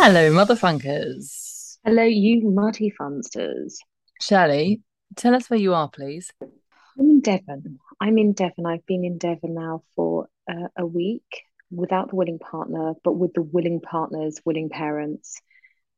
Hello, motherfunkers. Hello, you muddy funsters. Shirley, tell us where you are, please. I'm in Devon. I'm in Devon. I've been in Devon now for uh, a week without the willing partner, but with the willing partner's willing parents.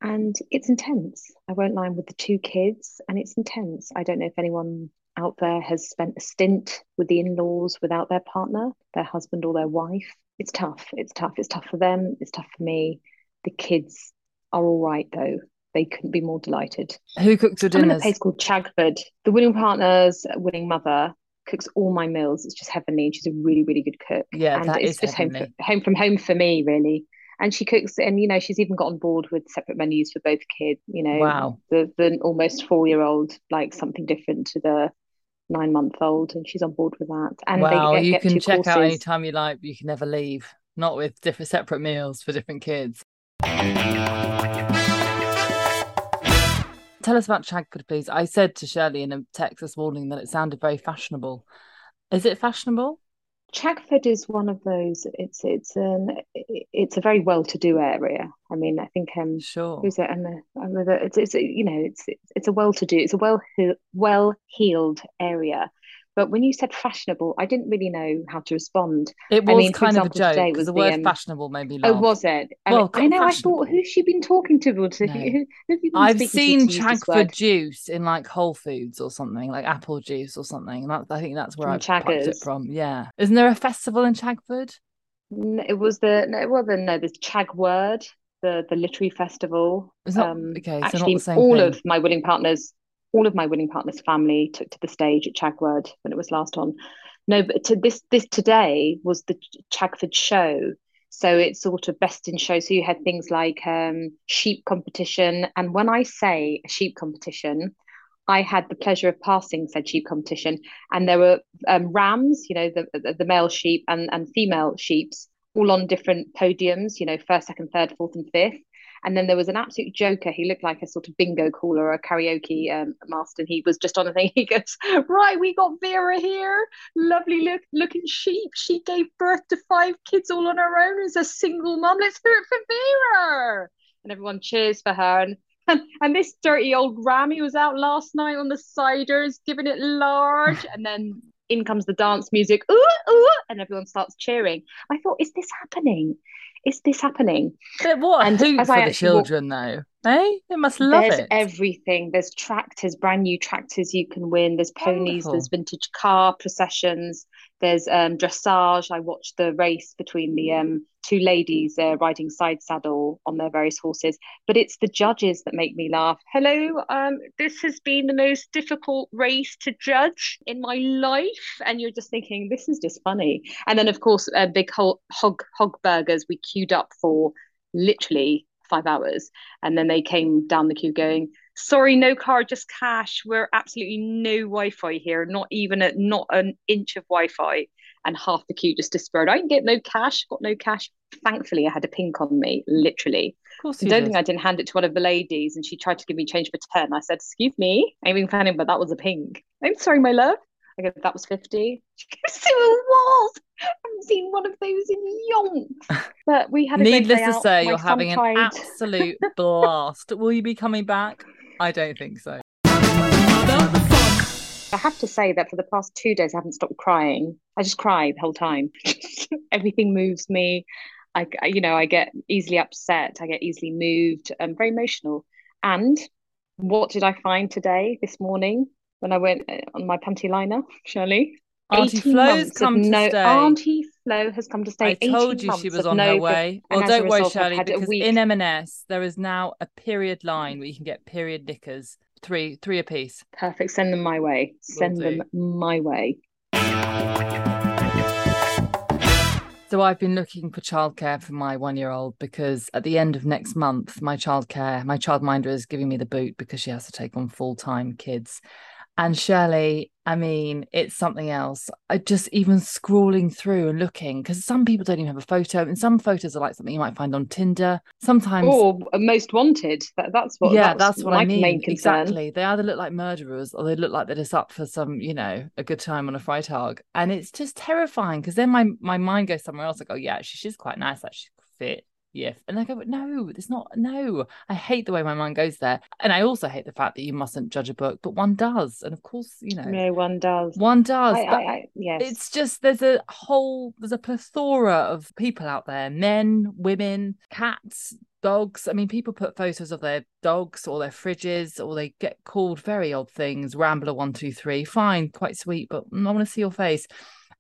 And it's intense. I won't lie, I'm with the two kids, and it's intense. I don't know if anyone out there has spent a stint with the in laws without their partner, their husband, or their wife. It's tough. It's tough. It's tough for them. It's tough for me. The kids are all right, though. They couldn't be more delighted. Who cooks your I'm in a dinners? place called Chagford. The willing partner's willing mother cooks all my meals. It's just heavenly. And she's a really, really good cook. Yeah, and that it's is just home, for, heavenly. home from home for me, really. And she cooks, and you know, she's even got on board with separate menus for both kids. You know, Wow. the the almost four year old like something different to the nine month old, and she's on board with that. And wow, they get, you can check courses. out anytime you like, but you can never leave. Not with different separate meals for different kids. Tell us about Chagford, please. I said to Shirley in a text this morning that it sounded very fashionable. Is it fashionable? Chagford is one of those. It's it's an it's a very well to do area. I mean, I think um Sure. who's it? Emma the- it's it's you know it's it's, a well to do. It's a well well heeled area. But when you said fashionable, I didn't really know how to respond. It I was mean, for kind of a joke was the the, word um, fashionable made me laugh. Oh, was it? I, Well, mean, I know. I thought, who's she been talking to? No. who, who have you been I've seen to, to use this Chagford juice in like Whole Foods or something, like apple juice or something. And that, I think that's where I plucked it from. Yeah. Isn't there a festival in Chagford? N- It was the no, well, the no, the Chagword, the the literary festival. Not Um, okay, so not actually, the same all thing. of my willing partners, all of my winning partners' family took to the stage at Chagword when it was last on. No, but to this this today was the Chagford show. So it's sort of best in show. So you had things like um, sheep competition, and when I say a sheep competition, I had the pleasure of passing said sheep competition, and there were um, rams, you know, the, the the male sheep and and female sheeps, all on different podiums, you know, first, second, third, fourth, and fifth. And then there was an absolute joker. He looked like a sort of bingo caller or a karaoke um, master. And he was just on a thing. He goes, Right, we got Vera here. Lovely look, looking sheep. She gave birth to five kids all on her own as a single mum. Let's hear it for Vera. And everyone cheers for her. And and, and this dirty old ram, he was out last night on the ciders, giving it large. And then in comes the dance music, ooh, ooh, and everyone starts cheering. I thought, is this happening? Is this happening? But what a And hoot as for I the actually walked- children, though. Eh? They must love There's it. everything. There's tractors, brand new tractors you can win. There's ponies. Wonderful. There's vintage car processions. There's um, dressage. I watched the race between the um, two ladies uh, riding side saddle on their various horses. But it's the judges that make me laugh. Hello, um, this has been the most difficult race to judge in my life, and you're just thinking this is just funny. And then of course, uh, big ho- hog hog burgers we queued up for literally five hours and then they came down the queue going sorry no card just cash we're absolutely no wi-fi here not even a not an inch of wi-fi and half the queue just disappeared i didn't get no cash got no cash thankfully i had a pink on me literally Of course don't did. think I didn't hand it to one of the ladies and she tried to give me change for 10. I said, Excuse me, I'm being funny, but that was a pink. I'm sorry, my love. I go, That was 50. She goes, So it was. I haven't seen one of those in yonks. But we had a Needless to say, you're having an absolute blast. Will you be coming back? I don't think so. I have to say that for the past two days, I haven't stopped crying. I just cry the whole time. Everything moves me. I, you know, I get easily upset. I get easily moved. I'm very emotional. And what did I find today, this morning, when I went uh, on my panty liner, Shirley? Auntie 18 Flo's come to no, stay. Auntie Flo has come to stay. I told you she was on no her way. Well, don't worry, Shirley, because in M&S there is now a period line where you can get period knickers, three three a piece. Perfect. Send them my way. Send them my way. So I've been looking for childcare for my one-year-old because at the end of next month, my childcare, my childminder is giving me the boot because she has to take on full-time kids. And Shirley, I mean, it's something else. I just even scrolling through and looking because some people don't even have a photo, and some photos are like something you might find on Tinder. Sometimes Or most wanted. That, that's what. yeah, that's, that's what I mean. Exactly. They either look like murderers or they look like they're just up for some, you know, a good time on a Freitag. And it's just terrifying because then my my mind goes somewhere else. Like, oh yeah, she, she's quite nice. Like she's fit. Yeah. And I go, but no, there's not. No, I hate the way my mind goes there, and I also hate the fact that you mustn't judge a book, but one does, and of course, you know, no one does. one does. I, but I, I, yes. it's just there's a whole there's a plethora of people out there, men, women, cats, dogs. I mean, people put photos of their dogs or their fridges, or they get called very odd things. Rambler one two three, fine, quite sweet, but I want to see your face.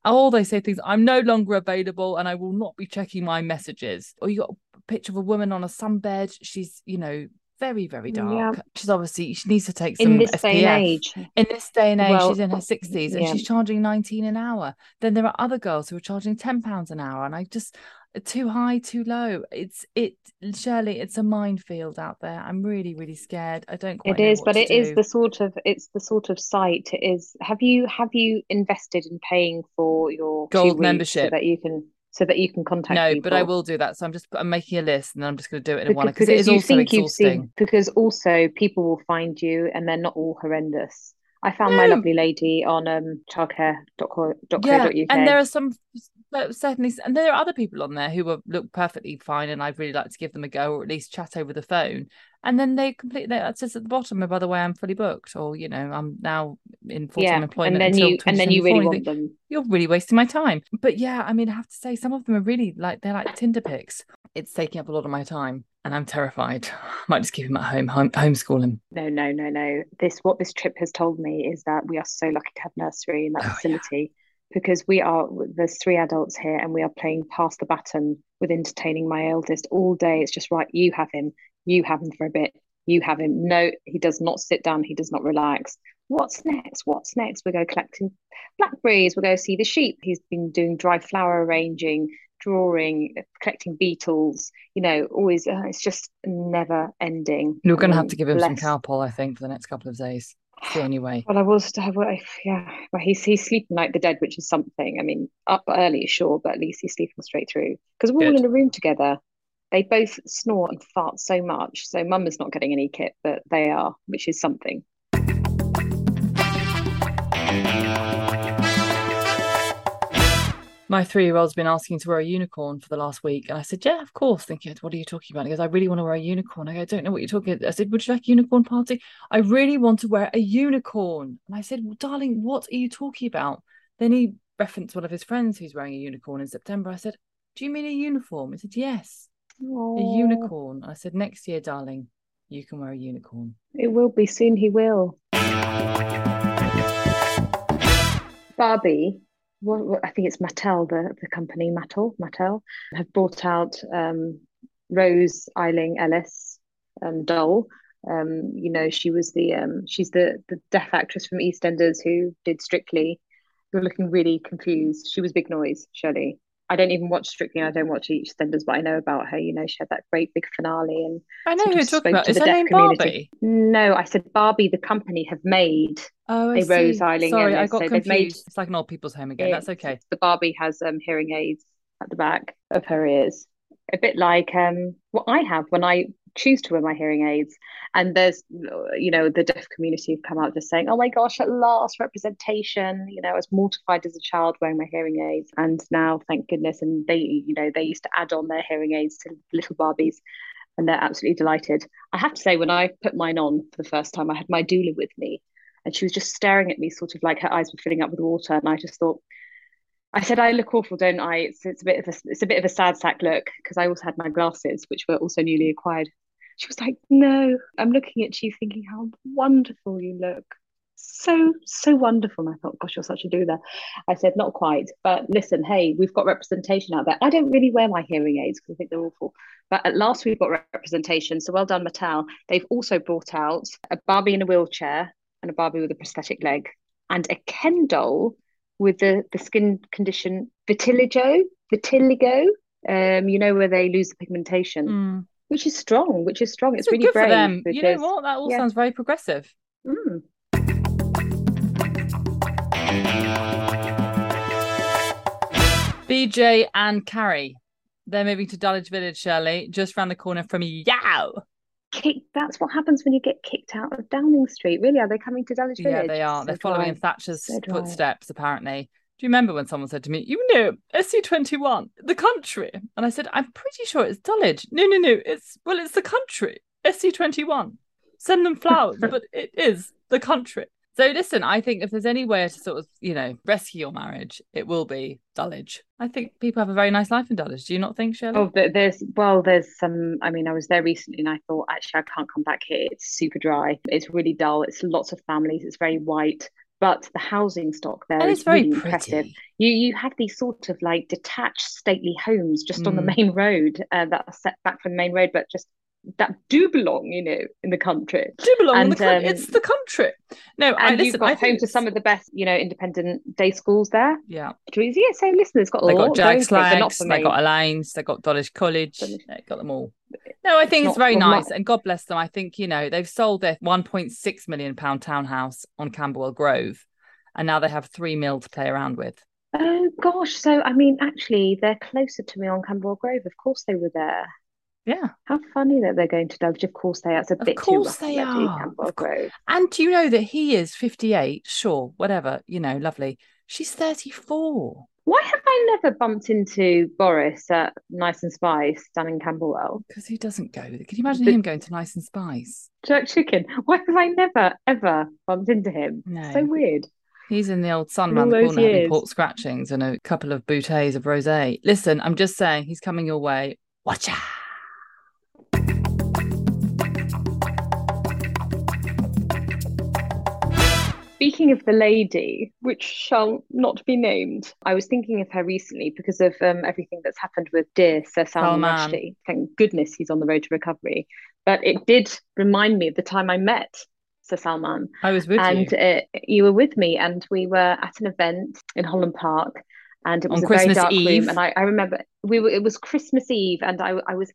Or they say things, I'm no longer available and I will not be checking my messages. Or you got a picture of a woman on a sunbed. She's, you know, very, very dark. Yeah. She's obviously, she needs to take some in this SPF. day and age. In this day and age, Well, she's in her 60s and yeah. she's charging 19 an hour. Then there are other girls who are charging 10 pounds an hour. And I just, too high, too low. It's, it, Shirley, it's a minefield out there. I'm really, really scared. I don't quite It is, but it is do. the sort of it's the sort of site. It is. Have you have you invested in paying for your Gold weeks so membership. that you can so that you can contact No, people? but I will do that. So I'm just, I'm making a list and then I'm just going to do it in one because, because it is you also think you've exhausting. seen because also people will find you and they're not all horrendous. I found my lovely lady on um childcare.co.uk. yeah and there are some certainly and there are other people on there who are, look perfectly fine and i'd really like to give them a go or at least chat over the phone. And then they completely it says at the bottom oh, by the way i'm fully booked or you know i'm now in full-time yeah, employment and then until you and then you really want them. You're really wasting my time. But yeah i mean i have to say some of them are really like they're like tinder pics. It's taking up a lot of my time and i'm terrified. I might just keep him at home home homeschool him No, no, no, no. This what this trip has told me is that we are so lucky to have nursery in that Oh, facility because we are there's three adults here and we are playing pass the baton with entertaining my eldest all day. It's just right, you have him, you have him for a bit, you have him. No, he does not sit down, he does not relax. What's next? What's next? We go collecting blackberries, we'll go see the sheep. He's been doing dry flower arranging, drawing, collecting beetles, you know, always uh, it's just never ending. you're going to have to give him some bless- cowpole i think for the next couple of days the only way Well, I was, I, wa- yeah. Well, he's he's sleeping like the dead, which is something. I mean, up early, sure, but at least he's sleeping straight through. Because we're all in a room together. They both snore and fart so much. So mum is not getting any kit, but they are, which is something. My three-year-old's been asking to wear a unicorn for the last week and i said yeah of course. Thinking what are you talking about? He goes i really want to wear a unicorn. I go i don't know what you're talking about i said would you like a unicorn party? I really want to wear a unicorn. And i said well, darling what are you talking about? Then he referenced one of his friends who's wearing a unicorn in september. I said do you mean a uniform? He said yes a unicorn. I said next year darling you can wear a unicorn. It will be soon. He will. Barbie. What, I think it's Mattel, the the company Mattel. Mattel have brought out um, Rose Ayling-Ellis um, doll. Um, you know, she was the um, she's the the deaf actress from EastEnders who did Strictly. You're looking really confused. She was Big Noise, Shirley. I don't even watch Strictly. I don't watch EastEnders, but I know about her. You know, she had that great big finale and i know who you're talking about is her name community. barbie No, I said Barbie, the company, have made oh I a Rose see. Ayling sorry i got So confused made it's like an old people's home again that's okay The Barbie has um, hearing aids at the back of her ears, a bit like um, what I have when I choose to wear my hearing aids. And there's, you know, the deaf community have come out just saying, "Oh my gosh, at last representation!" You know, I was mortified as a child wearing my hearing aids, and now, thank goodness, and they, you know, they used to add on their hearing aids to little Barbies. And they're absolutely delighted. I have to say, when I put mine on for the first time, I had my doula with me, and she was just staring at me, sort of like her eyes were filling up with water. And I just thought, I said, I look awful, don't I? It's, it's a bit of a it's a bit of a sad sack look because I also had my glasses, which were also newly acquired. She was like, No, I'm looking at you, thinking how wonderful you look. So so wonderful. And I thought, gosh, you're such a doula. I said, not quite, but listen, hey, we've got representation out there. I don't really wear my hearing aids because I think they're awful, but at last we've got representation. So well done, Mattel. They've also brought out a Barbie in a wheelchair and a Barbie with a prosthetic leg and a Ken doll with the, the skin condition vitiligo, vitiligo, um, you know, where they lose the pigmentation, Mm. which is strong, which is strong. It's really good brave. for them. Because, You know what? That all yeah. sounds very progressive. Mm. BJ and Carrie. They're moving to Dulwich Village, Shirley, just round the corner from Yow. Kick, that's what happens when you get kicked out of Downing Street. Really, are they coming to Dulwich Village? Yeah, they are. They're do following in Thatcher's So do I. footsteps, apparently. Do you remember when someone said to me, you know, SE21, the country? And I said, I'm pretty sure it's Dulwich. No, no, no. It's, well, it's the country, SE21. Send them flowers, but it is the country. So listen, I think if there's any way to sort of, you know, rescue your marriage, it will be Dulwich. I think people have a very nice life in Dulwich. Do you not think, Shirley? Oh, there's well, there's some. I mean, I was there recently, and I thought actually I can't come back here. It's super dry. It's really dull. It's lots of families. It's very white. But the housing stock there and is very really impressive. You you have these sort of like detached stately homes just on the Mm. main road uh, that are set back from the main road, but just that do belong, you know, in the country. Do belong in the country. um, it's the country. No, I And you've got I home to some of the best, you know, independent day schools there. yeah. Yeah, so listen, it's got a They lot got Jag going for it, but not Slags, for they got Alleyn's, they got Dulwich College, they got them all. No, I think it's, not- very nice, and God bless them. I think you know they've sold their 1.6 million pound townhouse on Camberwell Grove, and now they have three mil to play around with. Oh gosh, so I mean, actually, they're closer to me on Camberwell Grove. Of course, they were there. Yeah, How funny that they're going to Dulwich. Of course, they are. It's a Of bit too course they are. Camberwell Of cour- Grove. and do you know that he is 58? Sure, whatever, you know, lovely. She's 34 Why have I never bumped into Boris at Nice and Spice down in Camberwell? because he doesn't go. Can you imagine But- him going to Nice and Spice? Jerk chicken. Why have I never ever bumped into him? No. So weird. He's in the old sun In round all the corner having years. pork scratchings and a couple of bouteilles of rosé. Listen, I'm just saying he's coming your way. Watch out. Speaking of the lady, which shall not be named, I was thinking of her recently because of um, everything that's happened with dear Sir Salman Salman. Rushdie. Thank goodness he's on the road to recovery. But it did remind me of the time I met Sir Salman. I was with and you. uh, you were with me, and we were at an event in Holland Park, and it was On a Christmas very dark Eve. room. And I, I remember we were, it was Christmas Eve, and I, I was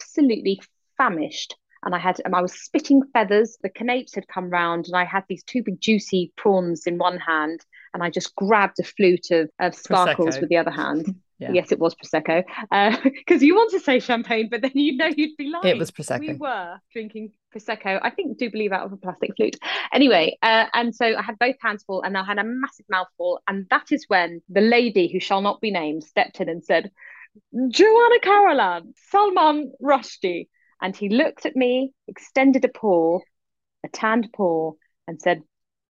absolutely famished. And I had, and I was spitting feathers. The canapes had come round, and I had these two big juicy prawns in one hand, and I just grabbed a flute of, of sparkles Prosecco. with the other hand. Yeah. Yes, it was prosecco. Because you want to say champagne, but then you know you'd be lying. It was prosecco. We were drinking prosecco. I think do believe out of a plastic flute. Anyway, uh, and so I had both hands full, and I had a massive mouthful, and that is when the lady who shall not be named stepped in and said, "Joanna Carolan, Salman Rushdie," and he looked at me, extended a paw, a tanned paw, and said.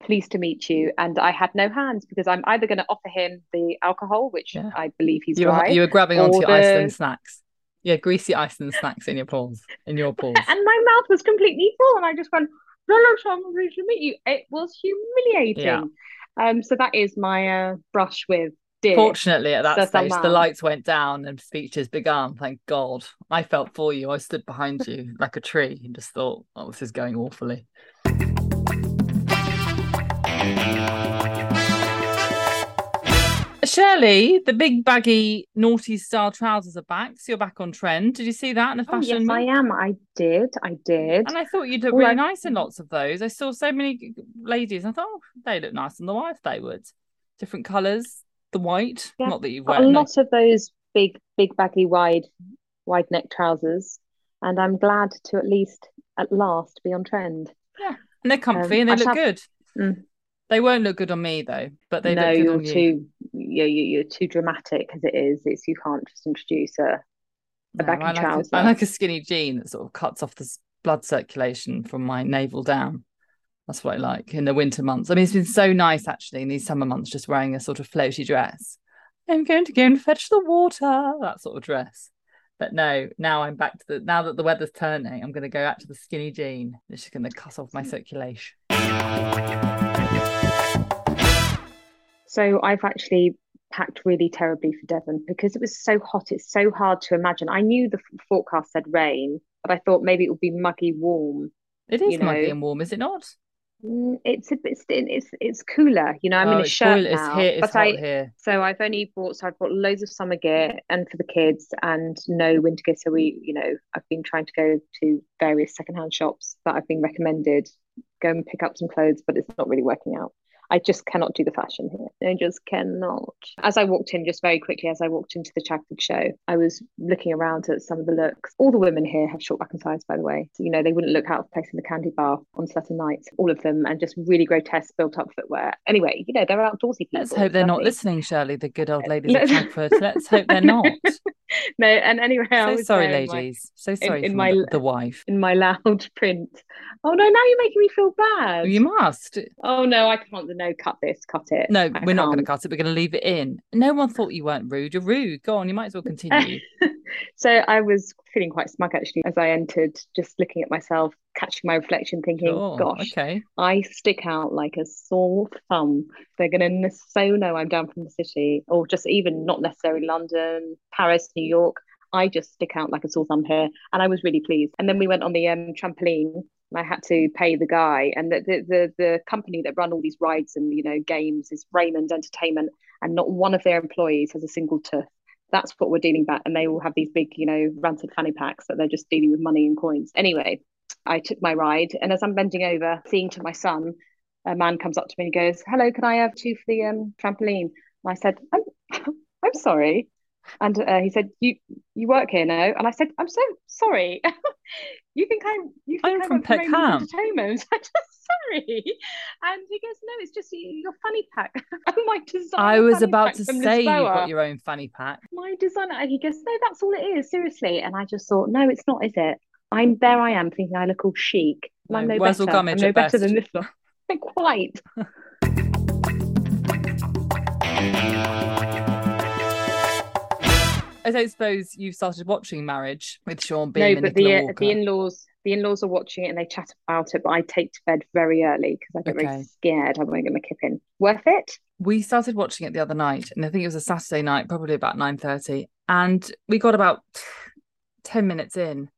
Pleased to meet you, and I had no hands because I'm either going to offer him the alcohol, which Yeah. I believe he's You were, right, you were grabbing onto your the- Iceland snacks. Yeah, greasy Iceland snacks in your paws. In your paws. and my mouth was completely full, and I just went, "Hello, Sam, I'm pleased to meet you." It was humiliating. Yeah. Um, so that is my uh, brush with dear. Fortunately, at that stage, the lights went down and speeches began. Thank God. I felt for you. I stood behind you like a tree and just thought, oh, this is going awfully. Shirley, the big baggy naughty style trousers are back. So you're back on trend. Did you see that in a Oh, yes, I am. I did. I did. And I thought you'd look All really I- nice in lots of those. I saw so many ladies. I thought, oh, they look nice on the wife. They would. Different colours. The white. Yeah, Not that you've Got wear a no- lot of those big, big, baggy, wide, wide neck trousers, and I'm glad to at least, at last, be on trend. Yeah, and they're comfy Um, and they I look shall- good. Mm. They won't look good on me though, but they no, look good you're on you. too, you, you, you're too dramatic as it is. It's you can't just introduce a, a No, baggy I like, a, trouser. I like a skinny jean that sort of cuts off the blood circulation from my navel down. That's what I like in the winter months. I mean, it's been so nice actually in these summer months, just wearing a sort of floaty dress. I'm going to go and fetch the water, that sort of dress. But no, now I'm back to the now that the weather's turning, I'm going to go out to the skinny jean. It's just going to cut off my circulation. So I've actually packed really terribly for Devon because it was so hot. It's so hard to imagine. I knew the forecast said rain, but I thought maybe it would be muggy warm. It is You muggy and warm, is it not? Mm, It's a bit, it's it's cooler. You know, I'm oh, in a it's shirt it's now, here. But I here. so I've only bought so I've bought loads of summer gear and for the kids and no winter gear. So we, you know, I've been trying to go to various secondhand shops that I've been recommended, go and pick up some clothes, but it's not really working out. I just cannot do the fashion here. I just cannot. As I walked in, just very quickly, as I walked into the Chagford show, I was looking around at some of the looks. All the women here have short back and sides, by the way. So, you know, they wouldn't look out of place in the candy bar on certain nights, all of them, and just really grotesque built up footwear. Anyway, you know, they're outdoorsy people. Let's hope they're not listening, Shirley, the good old uh, ladies of Chagford. Let's hope they're not. no, and anyway, so sorry, ladies. My, so sorry in, in my the, the wife. In my loud print. Oh no, now you're making me feel bad. You must. Oh no, I can't. No, cut this, cut it. No, I we're can't. not going to cut it. We're going to leave it in. No one thought you weren't rude. You're rude. Go on. You might as well continue. so I was feeling quite smug actually as I entered, just looking at myself, catching my reflection, thinking, "Gosh, okay, I stick out like a sore thumb." They're going to so know I'm down from the city, or just even not necessarily London, Paris, New York. I just stick out like a sore thumb here, and I was really pleased. And then we went on the um, trampoline I had to pay the guy. And the, the, the the company that run all these rides and you know games is Raymond Entertainment, and not one of their employees has a single tooth. That's what we're dealing with, and they all have these big, you know, ranted fanny packs that they're just dealing with money and coins. Anyway, I took my ride, and as I'm bending over, seeing to my son, a man comes up to me and goes, "Hello, can I have two for the um, trampoline?" And I said, "I'm, I'm sorry." And uh, he said, "You you work here now?" And I said, "I'm so sorry. you think I'm you think I'm, I'm from Peckham Entertainment? I just sorry." And he goes, "No, it's just your fanny pack. my design." I was about to say you got your own fanny pack. My designer. And he goes, "No, that's all it is. Seriously." And I just thought, "No, it's not, is it?" I'm there. I am thinking I look all chic. No, I'm no better. I'm no better than this one. Quite. I don't suppose you've started watching Marriage with Sean Bean. No, but the uh, the in-laws the in-laws are watching it and they chat about it. But I take to bed very early because I get okay. very scared. I won't get my kip in. Worth it? We started watching it the other night, and I think it was a Saturday night, probably about nine thirty, and we got about ten minutes in.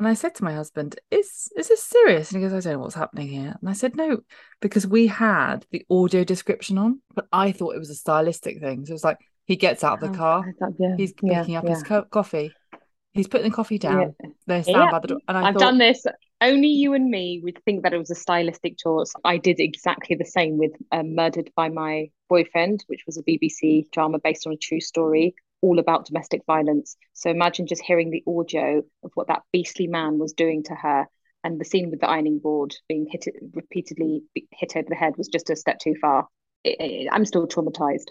And I said to my husband, "Is is this serious?" And he goes, "I don't know what's happening here." And I said, "No, because we had the audio description on, but I thought it was a stylistic thing. So it was like he gets out of the oh, car. Thought, yeah, he's picking yeah, up yeah. his co- coffee. He's putting the coffee down. They stand by the door. And I have done this. Only you and me would think that it was a stylistic choice. I did exactly the same with um, Murdered by My Boyfriend, which was a BBC drama based on a true story, all about domestic violence. So imagine just hearing the audio of what that beastly man was doing to her. And the scene with the ironing board being hit repeatedly hit over the head was just a step too far. I'm still traumatized.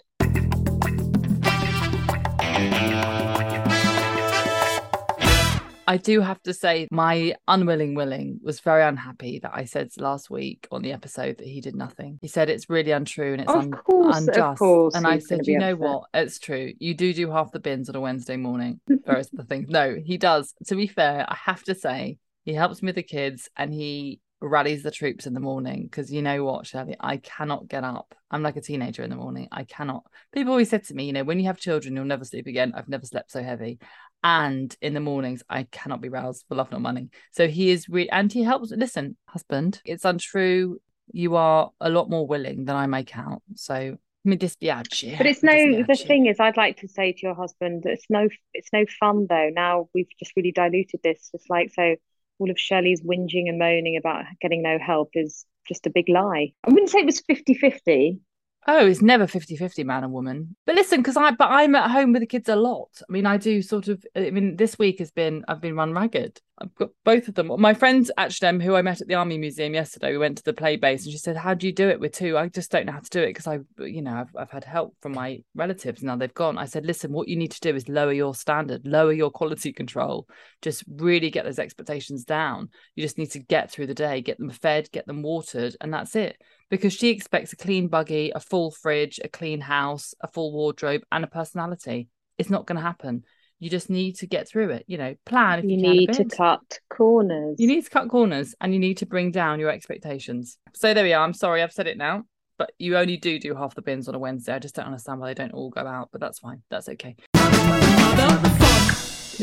I do have to say, my unwilling willing was very unhappy that I said last week on the episode that he did nothing. He said it's really untrue and it's un- course, unjust. and I said, you know upset. what? It's true. You do do half the bins on a Wednesday morning. Whereas the thing, no, he does. To be fair, I have to say, he helps me with the kids and he rallies the troops in the morning because you know what, Shirley, I cannot get up. I'm like a teenager in the morning. I cannot. People always said to me, you know, when you have children, you'll never sleep again. I've never slept so heavy. And in the mornings, I cannot be roused for love nor money. So he is really, and he helps. Listen, husband, it's untrue. You are a lot more willing than I make out. So mi dispiace. But it's no. The thing is, I'd like to say to your husband, it's no. It's no fun though. Now we've just really diluted this. It's like so all of Shelley's whinging and moaning about getting no help is just a big lie. I wouldn't say it was 50 50. Oh, it's never 50-50 man and woman. But listen, because I but I'm at home with the kids a lot. I mean, I do sort of I mean, this week has been I've been run ragged. I've got both of them. My friend um, who I met at the Army Museum yesterday, we went to the play base and she said, How do you do it with two? I just don't know how to do it because I, you know, I've, I've had help from my relatives now they've gone. I said, Listen, what you need to do is lower your standard, lower your quality control, just really get those expectations down. You just need to get through the day, get them fed, get them watered, and that's it because she expects a clean buggy, a full fridge, a clean house, a full wardrobe, and a personality. It's not going to happen. You just need to get through it. You know, plan. you, you need to cut corners. You need to cut corners, and you need to bring down your expectations. So there we are. I'm sorry, I've said it now, but you only do do half the bins on a Wednesday. I just don't understand why they don't all go out, but that's fine. That's okay.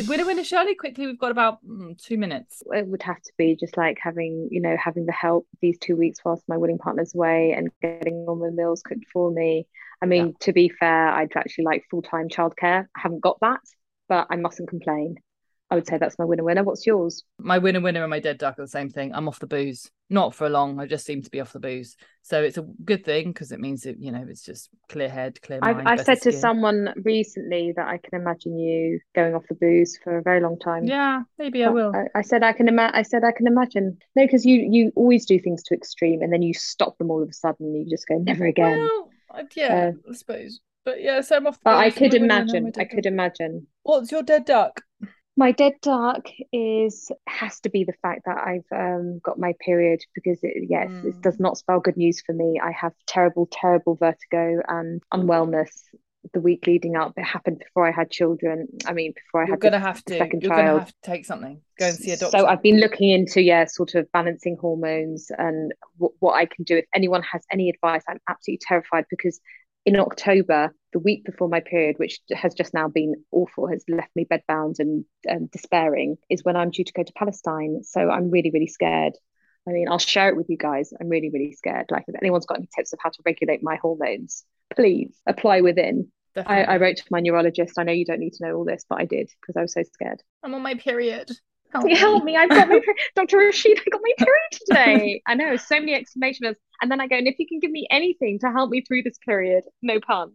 Winner, winner, Shirley, quickly, we've got about mm, two minutes. It would have to be just like having, you know, having the help these two weeks whilst my willing partner's away and getting all my meals cooked for me. I mean, yeah. to be fair, I'd actually like full time childcare. I haven't got that, but I mustn't complain. I would say that's my winner winner. What's yours? My winner winner and my dead duck are the same thing. I'm off the booze. Not for a long. I just seem to be off the booze. So it's a good thing because it means that, you know, it's just clear head, clear mind. I, I said to someone recently that I can imagine you going off the booze for a very long time. Yeah, maybe I will. I, I said I can imagine. I said I can imagine. No, because you you always do things to extreme and then you stop them all of a sudden. You just go never again. Well, yeah, uh, I suppose. But yeah, so I'm off. But I could imagine. I could imagine. What's your dead duck? My dead dark is has to be the fact that I've um, got my period because it, yes, mm. it does not spell good news for me. I have terrible, terrible vertigo and unwellness the week leading up. It happened before I had children. I mean, before I You're had gonna have to. Second You're child. gonna have to take something. Go and see a doctor. So I've been looking into yeah, sort of balancing hormones and w- what I can do. If anyone has any advice, I'm absolutely terrified because in October, the week before my period, which has just now been awful, has left me bedbound and um, despairing, is when I'm due to go to Palestine. So I'm really, really scared. I mean, I'll share it with you guys. I'm really, really scared. Like, if anyone's got any tips of how to regulate my hormones, please apply within. I, I, wrote to my neurologist. I know you don't need to know all this, but I did because I was so scared. I'm on my period. Help me. Help me. I've got my. Dr. Rashid, I got my period today. I know, so many exclamations. And then I go, and if you can give me anything to help me through this period, no pun,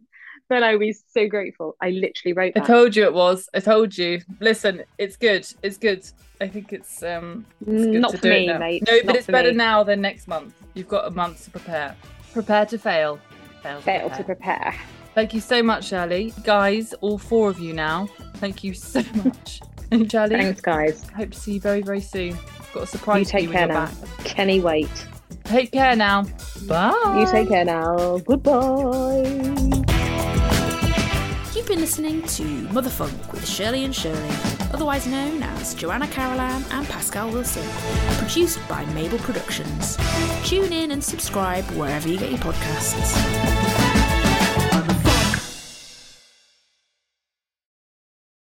then I was so grateful. I literally wrote that. I told you it was. I told you. Listen, it's good. It's good. I think it's um it's good not for me, mate. No, not but it's better me. now than next month. You've got a month to prepare. Prepare to fail. Fail, to, fail prepare. to prepare. Thank you so much, Shirley. Guys, all four of you now. Thank you so much. And Charlie. Thanks, guys. Hope to see you very, very soon. Got a surprise. You take care now. Back. Kenny, wait. Take care now. Bye. You take care now. Goodbye. You've been listening to Motherfunk with Shirley and Shirley, otherwise known as Joanna Carolan and Pascal Wilson, produced by Mabel Productions. Tune in and subscribe wherever you get your podcasts.